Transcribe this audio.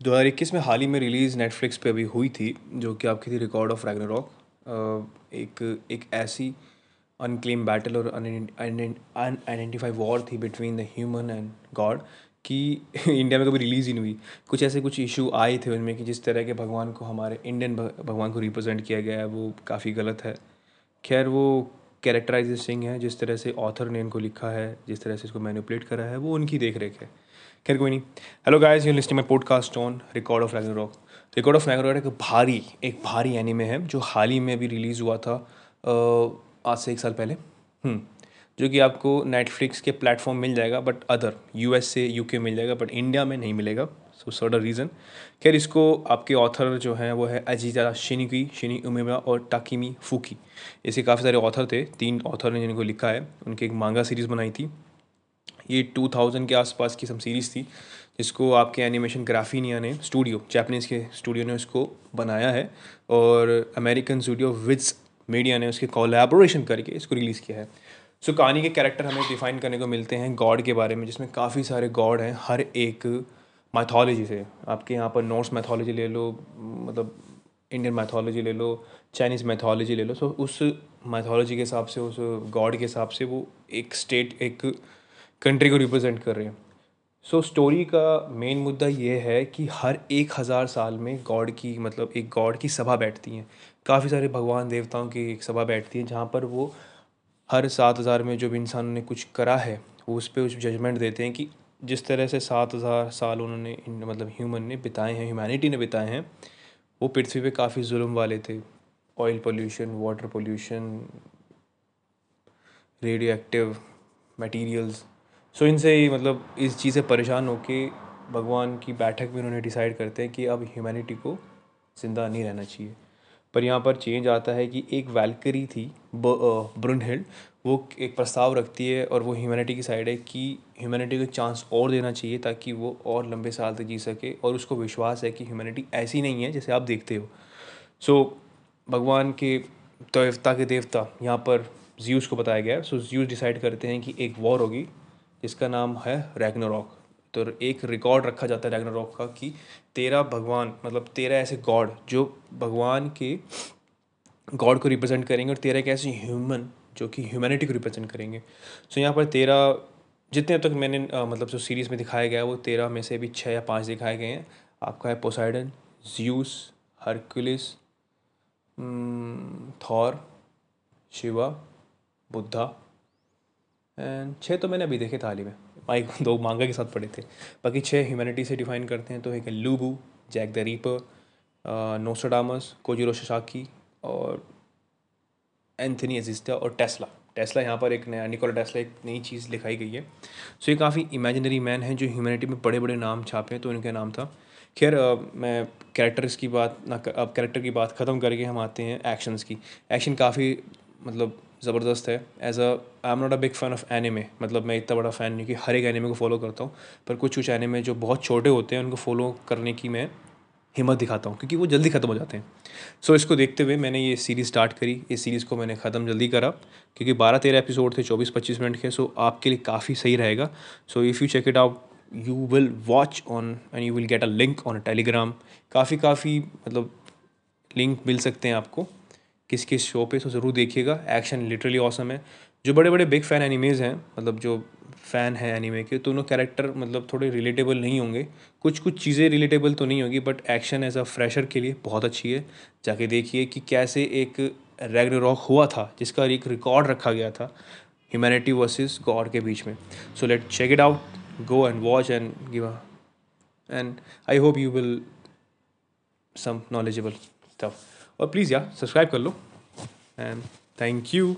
दो हज़ार इक्कीस में हाल ही में रिलीज़ नेटफ्लिक्स पे अभी हुई थी, जो कि आपकी थी रिकॉर्ड ऑफ़ रैग्नारॉक एक एक ऐसी अनक्लेम बैटल और अनआइडेंटिफाई वॉर थी between the human and god कि इंडिया में कभी रिलीज़ ही नहीं हुई। कुछ ऐसे कुछ इशू आए थे उनमें कि जिस तरह के भगवान को हमारे इंडियन भगवान को रिप्रेजेंट किया गया है, वो काफ़ी गलत है। खैर, वो कैरेक्टराइजेशन है जिस तरह से ऑथर ने इनको लिखा है जिस तरह से इसको मैनिपुलेट करा है वो उनकी देख रेख है। खैर कोई नहीं। Hello guys you listening my podcast on record of rock record of rock एक भारी एक भारी एनिमे है जो हाल ही में भी रिलीज़ हुआ था आज से एक साल पहले। हम्म, जो कि आपको नेटफ्लिक्स के प्लेटफॉर्म मिल जाएगा बट अदर यूएस से यूके मिल जाएगा बट इंडिया में नहीं मिलेगा। सो सर्डर रीज़न खैर इसको आपके ऑथर जो हैं वो है अजीजा शिनिकी शिनी उमेबा और टाकिमी फूकी। ऐसे काफ़ी सारे ऑथर थे तीन ऑथर ने जिनको लिखा है। उनकी एक मांगा सीरीज़ बनाई थी। ये 2000 के आसपास की सम सीरीज़ थी जिसको आपके एनिमेशन ग्राफीनिया ने स्टूडियो जैपनीज़ के स्टूडियो ने उसको बनाया है। और अमेरिकन स्टूडियो विद्स मीडिया ने उसके कोलेबोरेशन करके इसको रिलीज़ किया है। सो so, कहानी के कैरेक्टर हमें डिफ़ाइन करने को मिलते हैं गॉड के बारे में जिसमें काफ़ी सारे गॉड हैं। हर एक मैथोलॉजी से। आपके यहाँ पर नॉर्स मैथोलॉजी ले लो मतलब इंडियन मैथोलॉजी ले लो चाइनीज़ मैथोलॉजी ले लो। सो उस मैथोलॉजी के हिसाब से उस गॉड के हिसाब से वो एक स्टेट एक कंट्री को रिप्रेजेंट कर रहे हैं। सो so, स्टोरी का मेन मुद्दा ये है कि हर एक हज़ार साल में गॉड की मतलब एक गॉड की सभा बैठती हैं। काफ़ी सारे भगवान देवताओं की एक सभा बैठती है जहाँ पर वो हर सात हज़ार में जो भी इंसान ने कुछ करा है वो उस पर उस जजमेंट देते हैं कि जिस तरह से सात हज़ार साल उन्होंने मतलब ह्यूमन ने बिताए हैं ह्यूमैनिटी ने बिताए हैं, वो पृथ्वी पे काफ़ी जुल्म वाले थे। Oil pollution water pollution radioactive materials so इनसे ही मतलब इस चीज़ से परेशान होकर भगवान की बैठक में उन्होंने डिसाइड करते हैं कि अब ह्यूमैनिटी को ज़िंदा नहीं रहना चाहिए। पर यहाँ पर चेंज आता है कि एक वैलकरी थी ब्रुनहिल्ड वो एक प्रस्ताव रखती है और वो ह्यूमैनिटी की साइड है कि ह्यूमैनिटी को चांस और देना चाहिए ताकि वो और लंबे साल तक जी सके और उसको विश्वास है कि ह्यूमैनिटी ऐसी नहीं है जैसे आप देखते हो। सो so, भगवान के देवता के देवता यहाँ पर ज्यूस को बताया गया है। सो ज्यूस डिसाइड करते हैं कि एक वॉर होगी जिसका नाम है रैगनारॉक तो एक रिकॉर्ड रखा जाता है रैगनारॉक का कि तेरह भगवान मतलब तेरह ऐसे गॉड जो भगवान के गॉड को रिप्रेजेंट करेंगे और तेरह एक ऐसे ह्यूमन जो कि ह्यूमैनिटी को रिप्रेजेंट करेंगे। सो यहाँ पर तेरह जितने तक मैंने मतलब जो सीरीज़ में दिखाया गया है, वो तेरह में से भी छः या पाँच दिखाए गए हैं। आपका है Poseidon Zeus Hercules Thor Shiva Buddha and छः तो मैंने अभी देखे था हाल ही में। माइक दो मांगा के साथ पढ़े थे। बाकी छः ह्यूमैनिटी से डिफाइन करते हैं तो एक है Lu Bu Jack the Ripper Nostradamus Kojiro Sasaki और एंथनी एजिस्टा और टेस्ला टेस्ला यहाँ पर एक नया निकोला टेस्ला एक नई चीज़ लिखाई गई है। सो ये काफ़ी इमेजिनरी मैन है जो ह्यूमैनिटी में बड़े बड़े नाम छापे हैं तो इनका नाम था। खैर मैं कैरेक्टर्स की बात ना अब कैरेक्टर की बात ख़त्म करके हम आते हैं एक्शंस की। एक्शन काफ़ी मतलब ज़बरदस्त है. As a I am not a big fan of anime मतलब मैं इतना बड़ा फ़ैन नहीं कि हर एक एनिमे को फॉलो करता हूँ. पर कुछ कुछ एनिमे जो बहुत छोटे होते हैं उनको फॉलो करने की मैं हिम्मत दिखाता हूँ क्योंकि वो जल्दी ख़त्म हो जाते हैं. सो so, इसको देखते हुए मैंने ये सीरीज़ स्टार्ट करी. इस सीरीज़ को मैंने ख़त्म जल्दी करा क्योंकि बारह तेरह एपिसोड थे चौबीस पच्चीस मिनट के सो so आपके लिए काफ़ी सही रहेगा. So if you check it out you will watch on and you will get a link on a Telegram काफ़ी काफ़ी मतलब लिंक मिल सकते हैं आपको. किस किस शो पे तो ज़रूर देखिएगा। एक्शन लिटरली ऑसम है। जो बड़े बड़े बिग फ़ैन एनिमेज़ हैं मतलब जो फ़ैन है एनीमे के तो उन्होंने कैरेक्टर मतलब थोड़े रिलेटेबल नहीं होंगे। कुछ कुछ चीज़ें रिलेटेबल तो नहीं होगी but action as a fresher के लिए बहुत अच्छी है। जाके देखिए कि कैसे एक रॉक हुआ था, जिसका एक रिकॉर्ड रखा गया था ह्यूमैनिटी वर्सेस गॉड के बीच में। So let check it out go and watch and give and I hope you will some knowledgeable stuff और प्लीज़ यार सब्सक्राइब कर लो. And thank you